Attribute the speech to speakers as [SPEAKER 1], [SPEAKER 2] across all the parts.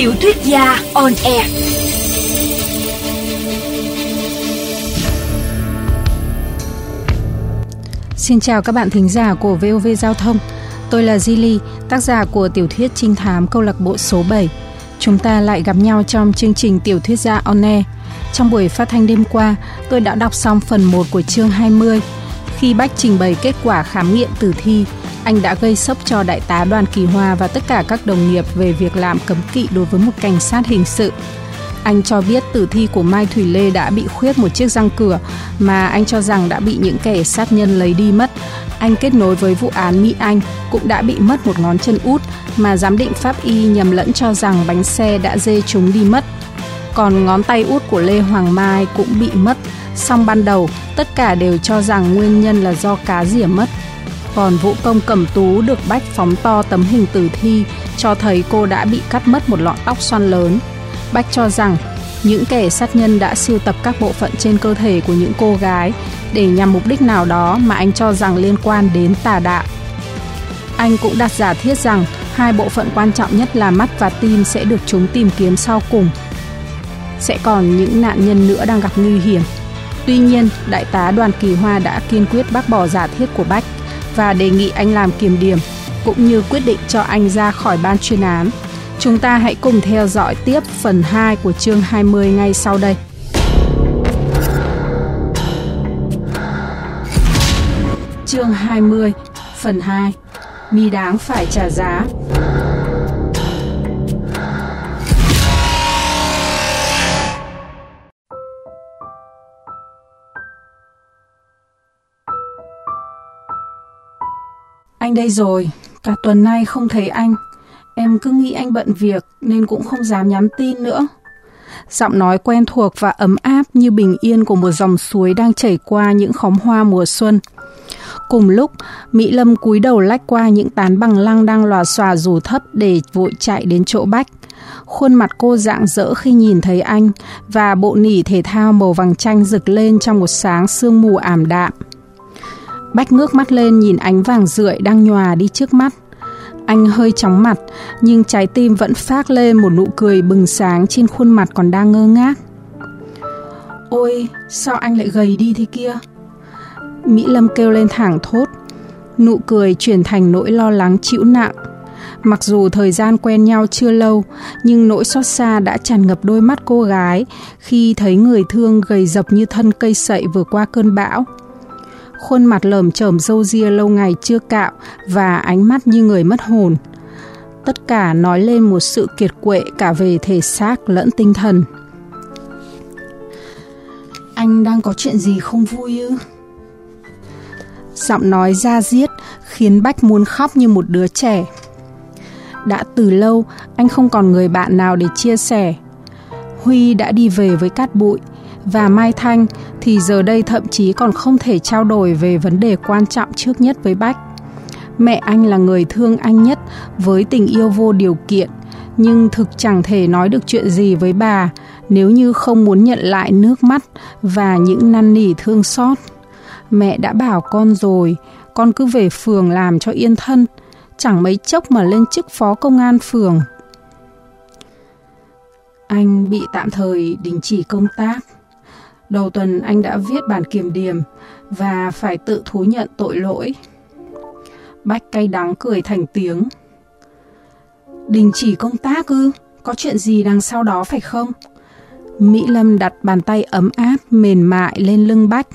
[SPEAKER 1] Tiểu thuyết gia on air. Xin chào các bạn thính giả của VOV Giao thông. Tôi là Zili, tác giả của tiểu thuyết trinh thám câu lạc bộ số 7. Chúng ta lại gặp nhau trong chương trình tiểu thuyết gia on air. Trong buổi phát thanh đêm qua, tôi đã đọc xong phần 1 của chương 20. Khi Bách trình bày kết quả khám nghiệm tử thi, anh đã gây sốc cho đại tá Đoàn Kỳ Hoa và tất cả các đồng nghiệp về việc làm cấm kỵ đối với một cảnh sát hình sự. Anh cho biết tử thi của Mai Thủy Lê đã bị khuyết một chiếc răng cửa mà anh cho rằng đã bị những kẻ sát nhân lấy đi mất. Anh kết nối với vụ án Mỹ Anh cũng đã bị mất một ngón chân út mà giám định pháp y nhầm lẫn cho rằng bánh xe đã dê chúng đi mất. Còn ngón tay út của Lê Hoàng Mai cũng bị mất. Song ban đầu, tất cả đều cho rằng nguyên nhân là do cá rỉa mất. Còn vũ công cẩm tú được bách phóng to tấm hình tử thi cho thấy cô đã bị cắt mất một lọn tóc xoăn lớn. Bách cho rằng những kẻ sát nhân đã siêu tập các bộ phận trên cơ thể của những cô gái để nhằm mục đích nào đó mà anh cho rằng liên quan đến tà đạo. Anh cũng đặt giả thiết rằng hai bộ phận quan trọng nhất là mắt và tim sẽ được chúng tìm kiếm sau cùng. Sẽ còn những nạn nhân nữa đang gặp nguy hiểm. Tuy nhiên, đại tá Đoàn Kỳ Hoa đã kiên quyết bác bỏ giả thiết của Bách và đề nghị anh làm kiểm điểm cũng như quyết định cho anh ra khỏi ban chuyên án. Chúng ta hãy cùng theo dõi tiếp phần 2 của chương 20 ngay sau đây. Chương 20, phần 2 Mi đáng phải trả giá Anh đây rồi, cả tuần nay không thấy anh. Em cứ nghĩ anh bận việc nên cũng không dám nhắn tin nữa. Giọng nói quen thuộc và ấm áp như bình yên của một dòng suối đang chảy qua những khóm hoa mùa xuân. Cùng lúc, Mỹ Lâm cúi đầu lách qua những tán bằng lăng đang lòa xòa rủ thấp để vội chạy đến chỗ Bách. Khuôn mặt cô rạng rỡ khi nhìn thấy anh và bộ nỉ thể thao màu vàng chanh rực lên trong một sáng sương mù ảm đạm. Bách ngước mắt lên nhìn ánh vàng rượi đang nhòa đi trước mắt. Anh hơi chóng mặt, nhưng trái tim vẫn phát lên một nụ cười bừng sáng trên khuôn mặt còn đang ngơ ngác. Ôi, sao anh lại gầy đi thế kia? Mỹ Lâm kêu lên thẳng thốt. Nụ cười chuyển thành nỗi lo lắng chịu nặng. Mặc dù thời gian quen nhau chưa lâu, nhưng nỗi xót xa đã tràn ngập đôi mắt cô gái khi thấy người thương gầy dập như thân cây sậy vừa qua cơn bão khuôn mặt lởm chởm râu ria lâu ngày chưa cạo và ánh mắt như người mất hồn. Tất cả nói lên một sự kiệt quệ cả về thể xác lẫn tinh thần. Anh đang có chuyện gì không vui ư? Giọng nói ra diết khiến Bách muốn khóc như một đứa trẻ. Đã từ lâu anh không còn người bạn nào để chia sẻ. Huy đã đi về với cát bụi và Mai Thanh thì giờ đây thậm chí còn không thể trao đổi về vấn đề quan trọng trước nhất với Bách. Mẹ anh là người thương anh nhất với tình yêu vô điều kiện, nhưng thực chẳng thể nói được chuyện gì với bà nếu như không muốn nhận lại nước mắt và những năn nỉ thương xót. Mẹ đã bảo con rồi, con cứ về phường làm cho yên thân, chẳng mấy chốc mà lên chức phó công an phường. Anh bị tạm thời đình chỉ công tác Đầu tuần anh đã viết bản kiểm điểm và phải tự thú nhận tội lỗi. Bách cay đắng cười thành tiếng. Đình chỉ công tác ư? Có chuyện gì đằng sau đó phải không? Mỹ Lâm đặt bàn tay ấm áp, mềm mại lên lưng Bách.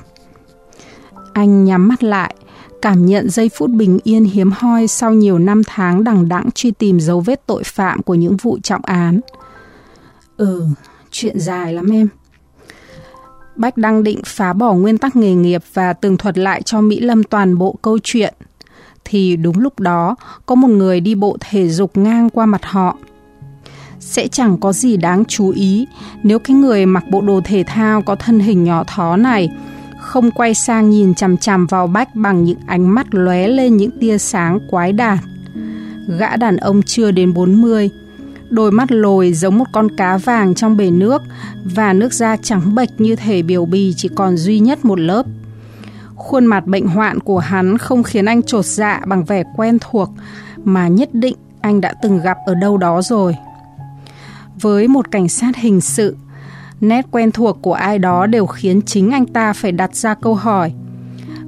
[SPEAKER 1] Anh nhắm mắt lại, cảm nhận giây phút bình yên hiếm hoi sau nhiều năm tháng đằng đẵng truy tìm dấu vết tội phạm của những vụ trọng án. Ừ, chuyện dài lắm em. Bách đang định phá bỏ nguyên tắc nghề nghiệp và tường thuật lại cho Mỹ Lâm toàn bộ câu chuyện. Thì đúng lúc đó, có một người đi bộ thể dục ngang qua mặt họ. Sẽ chẳng có gì đáng chú ý nếu cái người mặc bộ đồ thể thao có thân hình nhỏ thó này không quay sang nhìn chằm chằm vào Bách bằng những ánh mắt lóe lên những tia sáng quái đản. Gã đàn ông chưa đến 40, đôi mắt lồi giống một con cá vàng trong bể nước và nước da trắng bệch như thể biểu bì chỉ còn duy nhất một lớp. Khuôn mặt bệnh hoạn của hắn không khiến anh trột dạ bằng vẻ quen thuộc mà nhất định anh đã từng gặp ở đâu đó rồi. Với một cảnh sát hình sự, nét quen thuộc của ai đó đều khiến chính anh ta phải đặt ra câu hỏi.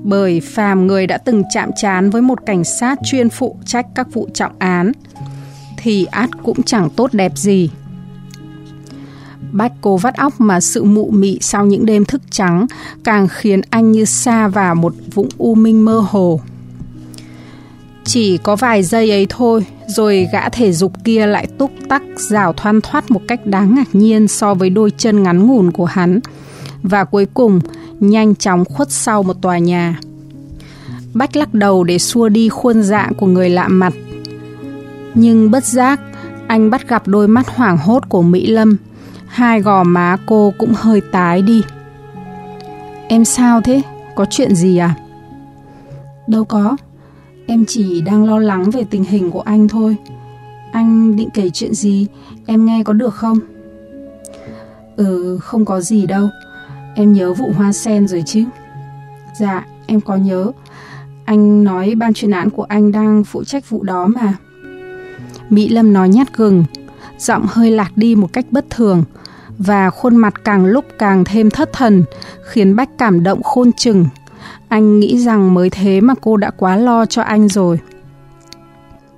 [SPEAKER 1] Bởi phàm người đã từng chạm trán với một cảnh sát chuyên phụ trách các vụ trọng án, thì át cũng chẳng tốt đẹp gì. Bách cô vắt óc mà sự mụ mị sau những đêm thức trắng càng khiến anh như xa vào một vũng u minh mơ hồ. Chỉ có vài giây ấy thôi, rồi gã thể dục kia lại túc tắc rào thoăn thoát một cách đáng ngạc nhiên so với đôi chân ngắn ngủn của hắn. Và cuối cùng, nhanh chóng khuất sau một tòa nhà. Bách lắc đầu để xua đi khuôn dạng của người lạ mặt. Nhưng bất giác, anh bắt gặp đôi mắt hoảng hốt của Mỹ Lâm. Hai gò má cô cũng hơi tái đi. Em sao thế? Có chuyện gì à? Đâu có, Em chỉ đang lo lắng về tình hình của anh thôi. Anh định kể chuyện gì, em nghe có được không? Ừ, không có gì đâu. Em nhớ vụ hoa sen rồi chứ? Dạ, em có nhớ. Anh nói ban chuyên án của anh đang phụ trách vụ đó mà. Mỹ Lâm nói nhát gừng, giọng hơi lạc đi một cách bất thường và khuôn mặt càng lúc càng thêm thất thần, khiến Bách cảm động khôn chừng anh nghĩ rằng mới thế mà cô đã quá lo cho anh rồi.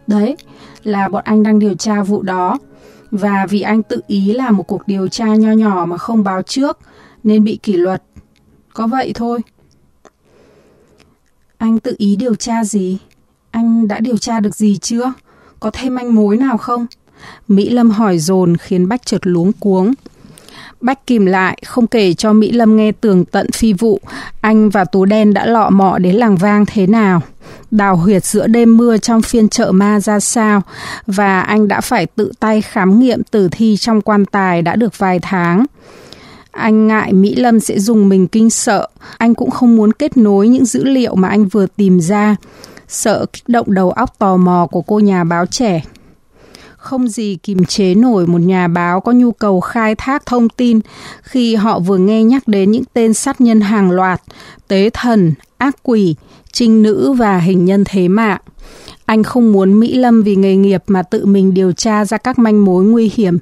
[SPEAKER 1] Đấy, là bọn anh đang điều tra vụ đó. Và vì anh tự ý làm một cuộc điều tra nho nhỏ mà không báo trước, nên bị kỷ luật. Có vậy thôi. Anh tự ý điều tra gì? Anh đã điều tra được gì chưa? Có thêm manh mối nào không? Mỹ Lâm hỏi dồn khiến Bách trượt luống cuống. Bách kìm lại, không kể cho Mỹ Lâm nghe tường tận phi vụ, anh và Tú Đen đã lọ mọ đến làng vang thế nào, đào huyệt giữa đêm mưa trong phiên chợ ma ra sao, và anh đã phải tự tay khám nghiệm tử thi trong quan tài đã được vài tháng. Anh ngại Mỹ Lâm sẽ dùng mình kinh sợ, anh cũng không muốn kết nối những dữ liệu mà anh vừa tìm ra, sợ kích động đầu óc tò mò của cô nhà báo trẻ không gì kìm chế nổi một nhà báo có nhu cầu khai thác thông tin khi họ vừa nghe nhắc đến những tên sát nhân hàng loạt, tế thần, ác quỷ, trinh nữ và hình nhân thế mạng. Anh không muốn Mỹ Lâm vì nghề nghiệp mà tự mình điều tra ra các manh mối nguy hiểm.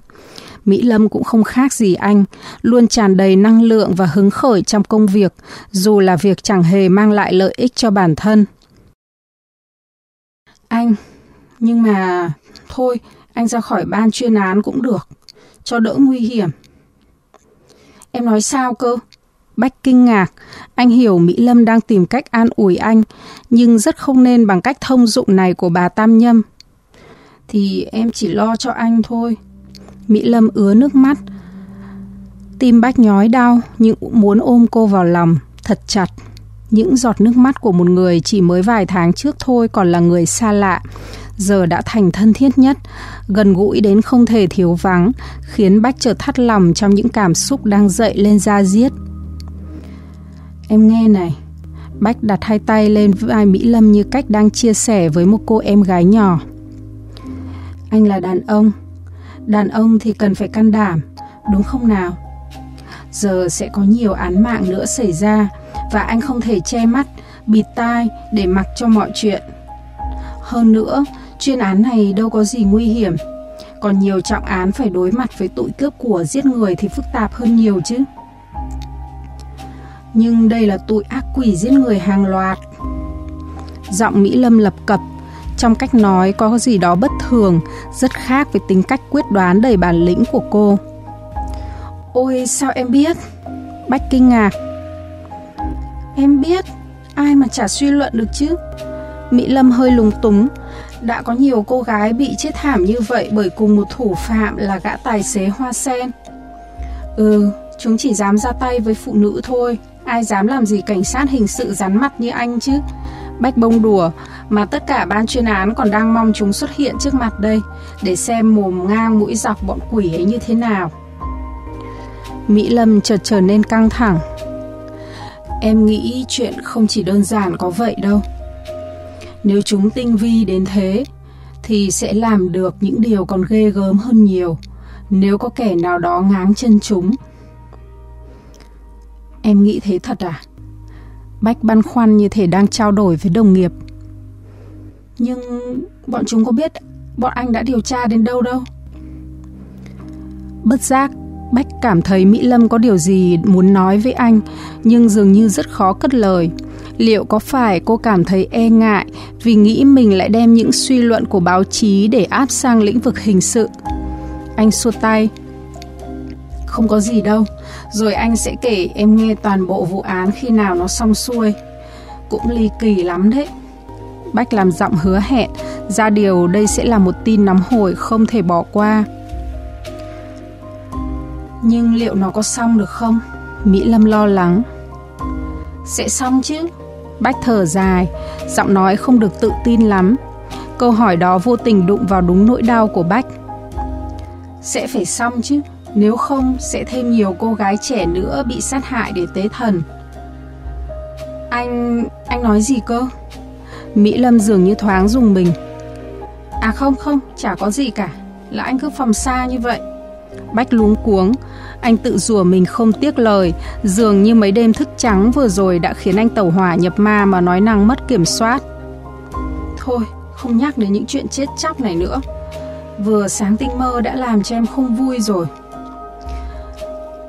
[SPEAKER 1] Mỹ Lâm cũng không khác gì anh, luôn tràn đầy năng lượng và hứng khởi trong công việc, dù là việc chẳng hề mang lại lợi ích cho bản thân. Anh, nhưng mà... Thôi, anh ra khỏi ban chuyên án cũng được, cho đỡ nguy hiểm. Em nói sao cơ? Bách kinh ngạc, anh hiểu Mỹ Lâm đang tìm cách an ủi anh, nhưng rất không nên bằng cách thông dụng này của bà Tam Nhâm. Thì em chỉ lo cho anh thôi. Mỹ Lâm ứa nước mắt. Tim Bách nhói đau, nhưng cũng muốn ôm cô vào lòng, thật chặt. Những giọt nước mắt của một người chỉ mới vài tháng trước thôi còn là người xa lạ, giờ đã thành thân thiết nhất, gần gũi đến không thể thiếu vắng, khiến Bách chợt thắt lòng trong những cảm xúc đang dậy lên da diết. Em nghe này, Bách đặt hai tay lên vai Mỹ Lâm như cách đang chia sẻ với một cô em gái nhỏ. Anh là đàn ông, đàn ông thì cần phải can đảm, đúng không nào? Giờ sẽ có nhiều án mạng nữa xảy ra và anh không thể che mắt, bịt tai để mặc cho mọi chuyện. Hơn nữa, Chuyên án này đâu có gì nguy hiểm. Còn nhiều trọng án phải đối mặt với tội cướp của giết người thì phức tạp hơn nhiều chứ. Nhưng đây là tội ác quỷ giết người hàng loạt. Giọng Mỹ Lâm lập cập, trong cách nói có gì đó bất thường, rất khác với tính cách quyết đoán đầy bản lĩnh của cô. Ôi sao em biết? Bách kinh ngạc. Em biết, ai mà chả suy luận được chứ? Mỹ Lâm hơi lúng túng, đã có nhiều cô gái bị chết thảm như vậy bởi cùng một thủ phạm là gã tài xế hoa sen. Ừ, chúng chỉ dám ra tay với phụ nữ thôi. Ai dám làm gì cảnh sát hình sự rắn mặt như anh chứ? Bách bông đùa, mà tất cả ban chuyên án còn đang mong chúng xuất hiện trước mặt đây, để xem mồm ngang mũi dọc bọn quỷ ấy như thế nào. Mỹ Lâm chợt trở nên căng thẳng. Em nghĩ chuyện không chỉ đơn giản có vậy đâu. Nếu chúng tinh vi đến thế, thì sẽ làm được những điều còn ghê gớm hơn nhiều nếu có kẻ nào đó ngáng chân chúng. Em nghĩ thế thật à? Bách băn khoăn như thể đang trao đổi với đồng nghiệp. Nhưng bọn chúng có biết bọn anh đã điều tra đến đâu đâu? Bất giác, Bách cảm thấy Mỹ Lâm có điều gì muốn nói với anh, nhưng dường như rất khó cất lời. Liệu có phải cô cảm thấy e ngại vì nghĩ mình lại đem những suy luận của báo chí để áp sang lĩnh vực hình sự? Anh xua tay. Không có gì đâu, rồi anh sẽ kể em nghe toàn bộ vụ án khi nào nó xong xuôi. Cũng ly kỳ lắm đấy. Bách làm giọng hứa hẹn, ra điều đây sẽ là một tin nóng hổi không thể bỏ qua. Nhưng liệu nó có xong được không? Mỹ Lâm lo lắng. Sẽ xong chứ. Bách thở dài, giọng nói không được tự tin lắm. Câu hỏi đó vô tình đụng vào đúng nỗi đau của Bách. Sẽ phải xong chứ, nếu không sẽ thêm nhiều cô gái trẻ nữa bị sát hại để tế thần. Anh... anh nói gì cơ? Mỹ Lâm dường như thoáng dùng mình. À không không, chả có gì cả. Là anh cứ phòng xa như vậy. Bách luống cuống, anh tự rủa mình không tiếc lời, dường như mấy đêm thức trắng vừa rồi đã khiến anh tẩu hỏa nhập ma mà nói năng mất kiểm soát. Thôi, không nhắc đến những chuyện chết chóc này nữa. Vừa sáng tinh mơ đã làm cho em không vui rồi.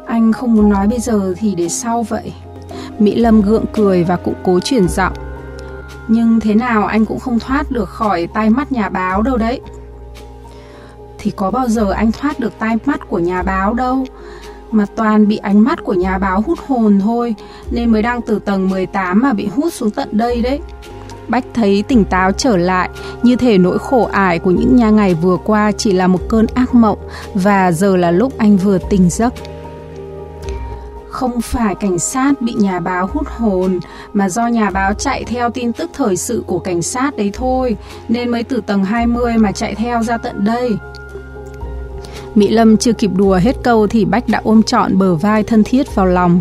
[SPEAKER 1] Anh không muốn nói bây giờ thì để sau vậy. Mỹ Lâm gượng cười và cũng cố chuyển giọng. Nhưng thế nào anh cũng không thoát được khỏi tay mắt nhà báo đâu đấy. Thì có bao giờ anh thoát được tai mắt của nhà báo đâu Mà toàn bị ánh mắt của nhà báo hút hồn thôi Nên mới đang từ tầng 18 mà bị hút xuống tận đây đấy Bách thấy tỉnh táo trở lại, như thể nỗi khổ ải của những nhà ngày vừa qua chỉ là một cơn ác mộng và giờ là lúc anh vừa tỉnh giấc. Không phải cảnh sát bị nhà báo hút hồn, mà do nhà báo chạy theo tin tức thời sự của cảnh sát đấy thôi, nên mới từ tầng 20 mà chạy theo ra tận đây. Mỹ Lâm chưa kịp đùa hết câu thì Bách đã ôm trọn bờ vai thân thiết vào lòng.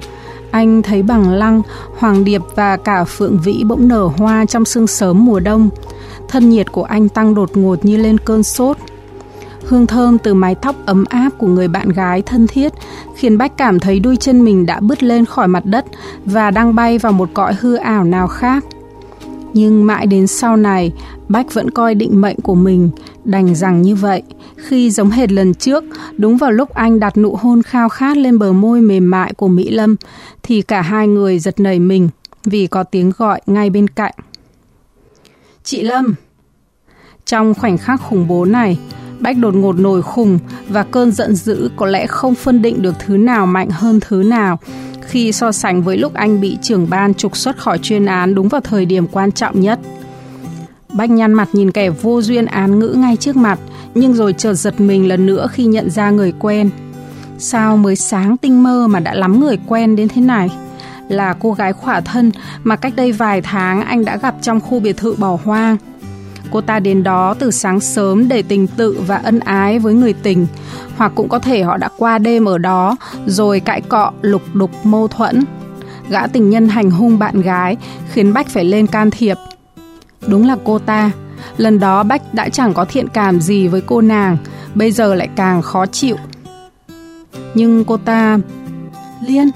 [SPEAKER 1] Anh thấy bằng lăng, hoàng điệp và cả phượng vĩ bỗng nở hoa trong sương sớm mùa đông. Thân nhiệt của anh tăng đột ngột như lên cơn sốt. Hương thơm từ mái tóc ấm áp của người bạn gái thân thiết khiến Bách cảm thấy đôi chân mình đã bứt lên khỏi mặt đất và đang bay vào một cõi hư ảo nào khác. Nhưng mãi đến sau này, Bách vẫn coi định mệnh của mình, đành rằng như vậy. Khi giống hệt lần trước, đúng vào lúc anh đặt nụ hôn khao khát lên bờ môi mềm mại của Mỹ Lâm, thì cả hai người giật nảy mình vì có tiếng gọi ngay bên cạnh. Chị Lâm! Trong khoảnh khắc khủng bố này, Bách đột ngột nổi khùng và cơn giận dữ có lẽ không phân định được thứ nào mạnh hơn thứ nào khi so sánh với lúc anh bị trưởng ban trục xuất khỏi chuyên án đúng vào thời điểm quan trọng nhất. Bách nhăn mặt nhìn kẻ vô duyên án ngữ ngay trước mặt, nhưng rồi chợt giật mình lần nữa khi nhận ra người quen. Sao mới sáng tinh mơ mà đã lắm người quen đến thế này? Là cô gái khỏa thân mà cách đây vài tháng anh đã gặp trong khu biệt thự bỏ hoang. Cô ta đến đó từ sáng sớm để tình tự và ân ái với người tình, hoặc cũng có thể họ đã qua đêm ở đó rồi cãi cọ, lục đục, mâu thuẫn. Gã tình nhân hành hung bạn gái khiến Bách phải lên can thiệp. Đúng là cô ta, lần đó Bách đã chẳng có thiện cảm gì với cô nàng, bây giờ lại càng khó chịu. Nhưng cô ta... Liên,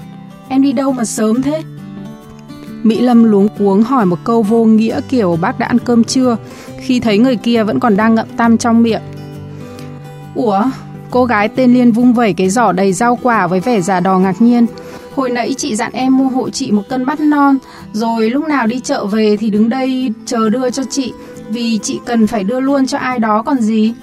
[SPEAKER 1] em đi đâu mà sớm thế? Mỹ Lâm luống cuống hỏi một câu vô nghĩa kiểu bác đã ăn cơm chưa, khi thấy người kia vẫn còn đang ngậm tam trong miệng. Ủa, cô gái tên Liên vung vẩy cái giỏ đầy rau quả với vẻ giả đò ngạc nhiên. Hồi nãy chị dặn em mua hộ chị một cân bát non, rồi lúc nào đi chợ về thì đứng đây chờ đưa cho chị, vì chị cần phải đưa luôn cho ai đó còn gì.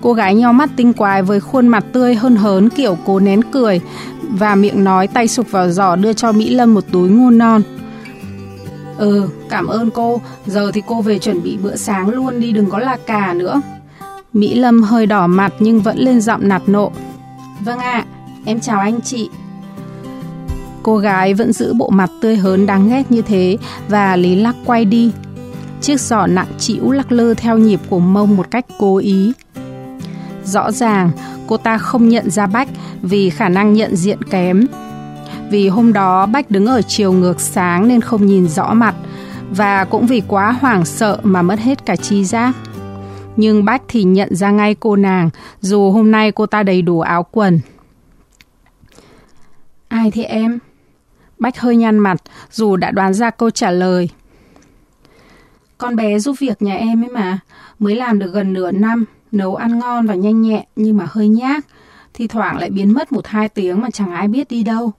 [SPEAKER 1] Cô gái nheo mắt tinh quái với khuôn mặt tươi hơn hớn kiểu cố nén cười và miệng nói tay sụp vào giỏ đưa cho Mỹ Lâm một túi ngô non. Ừ, cảm ơn cô, giờ thì cô về chuẩn bị bữa sáng luôn đi đừng có là cà nữa. Mỹ Lâm hơi đỏ mặt nhưng vẫn lên giọng nạt nộ. Vâng ạ, à, em chào anh chị. Cô gái vẫn giữ bộ mặt tươi hớn đáng ghét như thế và lý lắc quay đi. Chiếc giỏ nặng trĩu lắc lư theo nhịp của mông một cách cố ý. Rõ ràng, cô ta không nhận ra Bách vì khả năng nhận diện kém. Vì hôm đó Bách đứng ở chiều ngược sáng nên không nhìn rõ mặt và cũng vì quá hoảng sợ mà mất hết cả chi giác. Nhưng Bách thì nhận ra ngay cô nàng dù hôm nay cô ta đầy đủ áo quần. Ai thế em? Bách hơi nhăn mặt dù đã đoán ra câu trả lời. Con bé giúp việc nhà em ấy mà, mới làm được gần nửa năm, nấu ăn ngon và nhanh nhẹn nhưng mà hơi nhác. thi thoảng lại biến mất một hai tiếng mà chẳng ai biết đi đâu.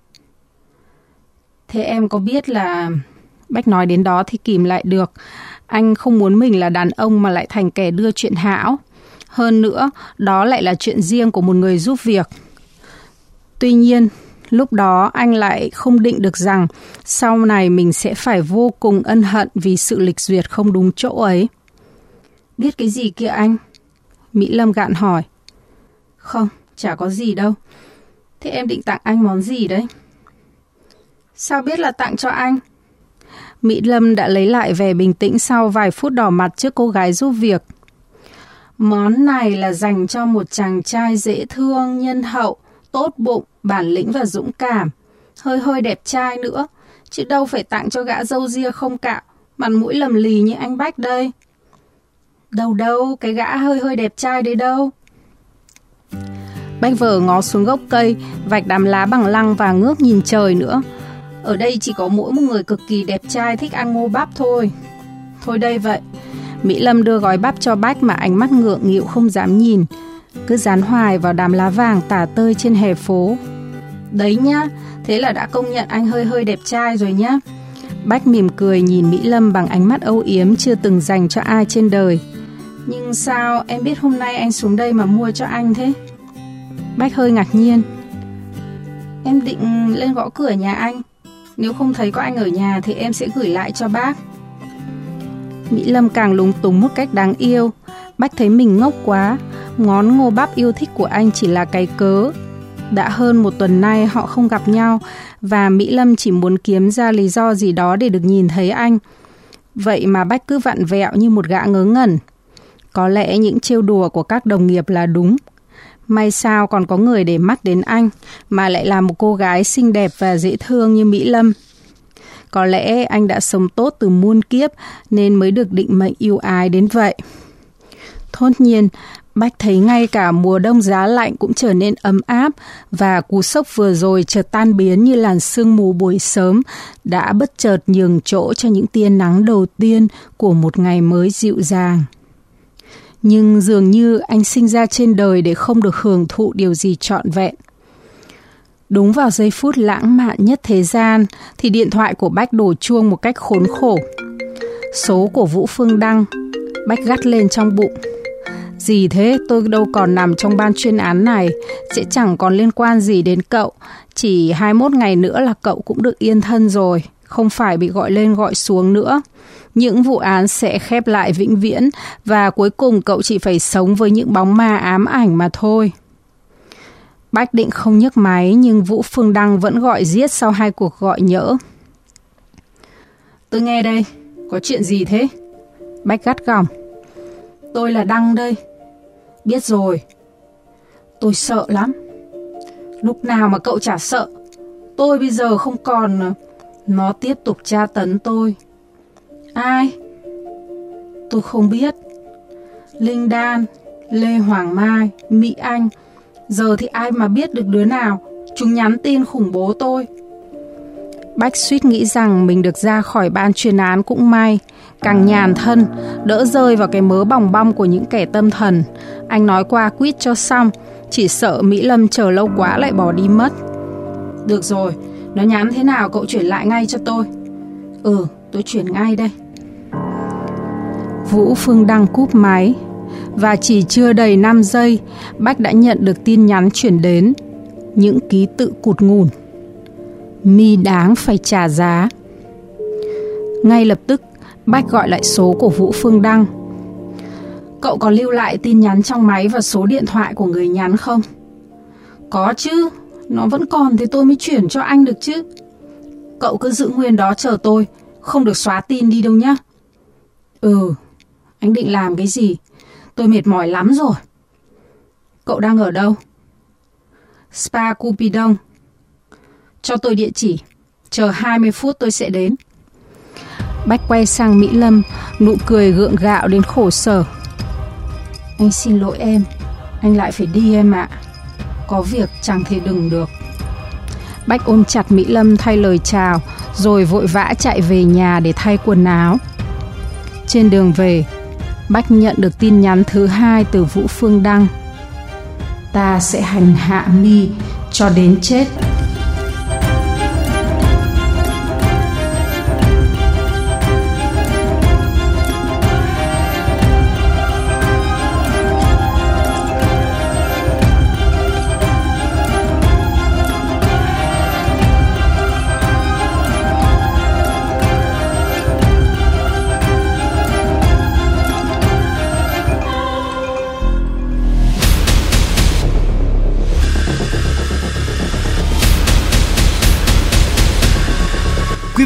[SPEAKER 1] Thế em có biết là... Bách nói đến đó thì kìm lại được. Anh không muốn mình là đàn ông mà lại thành kẻ đưa chuyện hão. Hơn nữa, đó lại là chuyện riêng của một người giúp việc. Tuy nhiên, lúc đó anh lại không định được rằng sau này mình sẽ phải vô cùng ân hận vì sự lịch duyệt không đúng chỗ ấy. Biết cái gì kia anh? Mỹ Lâm gạn hỏi. Không, chả có gì đâu. Thế em định tặng anh món gì đấy? Sao biết là tặng cho anh? Mỹ Lâm đã lấy lại vẻ bình tĩnh sau vài phút đỏ mặt trước cô gái giúp việc. Món này là dành cho một chàng trai dễ thương, nhân hậu, tốt bụng, bản lĩnh và dũng cảm. Hơi hơi đẹp trai nữa, chứ đâu phải tặng cho gã dâu ria không cạo, mặt mũi lầm lì như anh Bách đây. Đâu đâu, cái gã hơi hơi đẹp trai đấy đâu. Bách vờ ngó xuống gốc cây, vạch đám lá bằng lăng và ngước nhìn trời nữa. Ở đây chỉ có mỗi một người cực kỳ đẹp trai thích ăn ngô bắp thôi. Thôi đây vậy. Mỹ Lâm đưa gói bắp cho Bách mà ánh mắt ngượng nghịu không dám nhìn. Cứ dán hoài vào đám lá vàng tả tơi trên hè phố. Đấy nhá, thế là đã công nhận anh hơi hơi đẹp trai rồi nhá. Bách mỉm cười nhìn Mỹ Lâm bằng ánh mắt âu yếm chưa từng dành cho ai trên đời. Nhưng sao em biết hôm nay anh xuống đây mà mua cho anh thế? Bách hơi ngạc nhiên. Em định lên gõ cửa nhà anh. Nếu không thấy có anh ở nhà thì em sẽ gửi lại cho bác. Mỹ Lâm càng lúng túng một cách đáng yêu. Bách thấy mình ngốc quá. Ngón ngô bắp yêu thích của anh chỉ là cái cớ. Đã hơn một tuần nay họ không gặp nhau và Mỹ Lâm chỉ muốn kiếm ra lý do gì đó để được nhìn thấy anh. Vậy mà Bách cứ vặn vẹo như một gã ngớ ngẩn. Có lẽ những trêu đùa của các đồng nghiệp là đúng. May sao còn có người để mắt đến anh, mà lại là một cô gái xinh đẹp và dễ thương như Mỹ Lâm. Có lẽ anh đã sống tốt từ muôn kiếp nên mới được định mệnh yêu ái đến vậy. Thốt nhiên, Bách thấy ngay cả mùa đông giá lạnh cũng trở nên ấm áp và cú sốc vừa rồi chợt tan biến như làn sương mù buổi sớm đã bất chợt nhường chỗ cho những tia nắng đầu tiên của một ngày mới dịu dàng nhưng dường như anh sinh ra trên đời để không được hưởng thụ điều gì trọn vẹn. Đúng vào giây phút lãng mạn nhất thế gian thì điện thoại của Bách đổ chuông một cách khốn khổ. Số của Vũ Phương Đăng, Bách gắt lên trong bụng. Gì thế, tôi đâu còn nằm trong ban chuyên án này, sẽ chẳng còn liên quan gì đến cậu. Chỉ 21 ngày nữa là cậu cũng được yên thân rồi, không phải bị gọi lên gọi xuống nữa những vụ án sẽ khép lại vĩnh viễn và cuối cùng cậu chỉ phải sống với những bóng ma ám ảnh mà thôi. Bách định không nhấc máy nhưng Vũ Phương Đăng vẫn gọi giết sau hai cuộc gọi nhỡ. Tôi nghe đây, có chuyện gì thế? Bách gắt gỏng. Tôi là Đăng đây. Biết rồi. Tôi sợ lắm. Lúc nào mà cậu chả sợ. Tôi bây giờ không còn... Ờ, nó tiếp tục tra tấn tôi. Ai? Tôi không biết. Linh Đan, Lê Hoàng Mai, Mỹ Anh. Giờ thì ai mà biết được đứa nào. Chúng nhắn tin khủng bố tôi. Bách suýt nghĩ rằng mình được ra khỏi ban chuyên án cũng may. Càng nhàn thân, đỡ rơi vào cái mớ bòng bong của những kẻ tâm thần. Anh nói qua quýt cho xong, chỉ sợ Mỹ Lâm chờ lâu quá lại bỏ đi mất. Được rồi, nó nhắn thế nào cậu chuyển lại ngay cho tôi. Ừ, tôi chuyển ngay đây. Vũ Phương Đăng cúp máy và chỉ chưa đầy 5 giây, Bách đã nhận được tin nhắn chuyển đến. Những ký tự cụt ngủn. Mi đáng phải trả giá. Ngay lập tức, Bách gọi lại số của Vũ Phương Đăng. Cậu có lưu lại tin nhắn trong máy và số điện thoại của người nhắn không? Có chứ, nó vẫn còn thì tôi mới chuyển cho anh được chứ. Cậu cứ giữ nguyên đó chờ tôi, không được xóa tin đi đâu nhá. Ừ, anh định làm cái gì? Tôi mệt mỏi lắm rồi. Cậu đang ở đâu? Spa Cupidon. Cho tôi địa chỉ. Chờ 20 phút tôi sẽ đến. Bách quay sang Mỹ Lâm, nụ cười gượng gạo đến khổ sở. Anh xin lỗi em, anh lại phải đi em ạ. Có việc chẳng thể đừng được. Bách ôm chặt Mỹ Lâm thay lời chào, rồi vội vã chạy về nhà để thay quần áo. Trên đường về, Bách nhận được tin nhắn thứ hai từ Vũ Phương Đăng. ta sẽ hành hạ mi cho đến chết